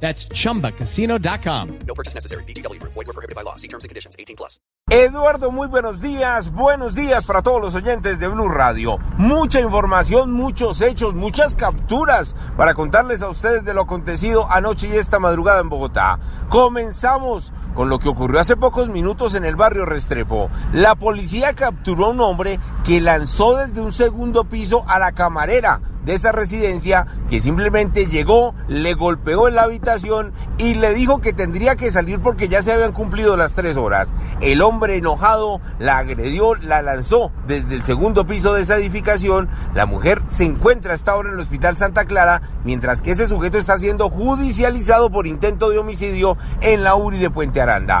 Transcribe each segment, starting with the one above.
That's chumbacasino.com. No purchase necessary. Void were prohibited by law. See terms and conditions. 18 plus. Eduardo, muy buenos días, buenos días para todos los oyentes de Blue Radio. Mucha información, muchos hechos, muchas capturas para contarles a ustedes de lo acontecido anoche y esta madrugada en Bogotá. Comenzamos con lo que ocurrió hace pocos minutos en el barrio Restrepo. La policía capturó a un hombre que lanzó desde un segundo piso a la camarera de esa residencia que simplemente llegó, le golpeó en la habitación y le dijo que tendría que salir porque ya se habían cumplido las tres horas. El hombre enojado la agredió, la lanzó desde el segundo piso de esa edificación. La mujer se encuentra hasta ahora en el Hospital Santa Clara, mientras que ese sujeto está siendo judicializado por intento de homicidio en la URI de Puente Aranda.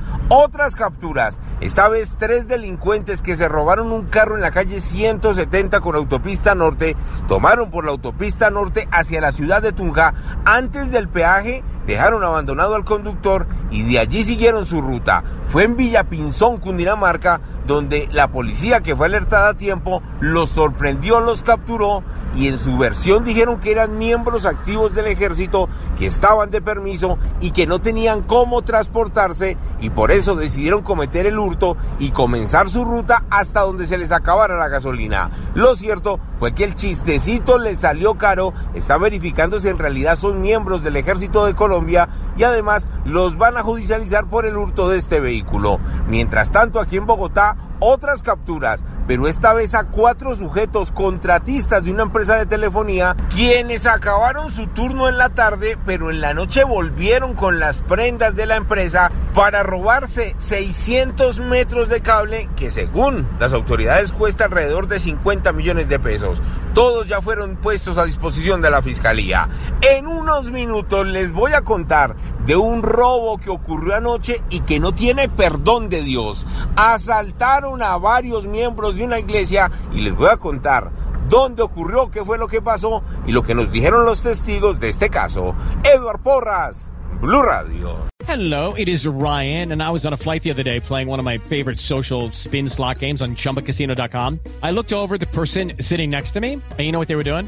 Otras capturas. Esta vez tres delincuentes que se robaron un carro en la calle 170 con autopista norte, tomaron por la autopista norte hacia la ciudad de Tunja. Antes del peaje dejaron abandonado al conductor y de allí siguieron su ruta. Fue en Villapinzón, Cundinamarca, donde la policía que fue alertada a tiempo los sorprendió, los capturó y en su versión dijeron que eran miembros activos del ejército que estaban de permiso y que no tenían cómo transportarse y por eso decidieron cometer el hurto y comenzar su ruta hasta donde se les acabara la gasolina. Lo cierto fue que el chistecito les salió caro, está verificando si en realidad son miembros del ejército de Colombia y además los van a judicializar por el hurto de este vehículo. Mientras tanto, aquí en Bogotá, otras capturas, pero esta vez a cuatro sujetos contratistas de una empresa de telefonía, quienes acabaron su turno en la tarde, pero en la noche volvieron con las prendas de la empresa para robarse 600 metros de cable que según las autoridades cuesta alrededor de 50 millones de pesos. Todos ya fueron puestos a disposición de la fiscalía. En unos minutos les voy a contar de un robo que ocurrió anoche y que no tiene perdón de Dios. Asaltaron a varios miembros de una iglesia y les voy a contar dónde ocurrió, qué fue lo que pasó y lo que nos dijeron los testigos de este caso. Edward Porras, Blue Radio. Hello, it is Ryan, and I was on a flight the other day playing one of my favorite social spin slot games on chumbacasino.com. I looked over the person sitting next to me, and you know what they were doing?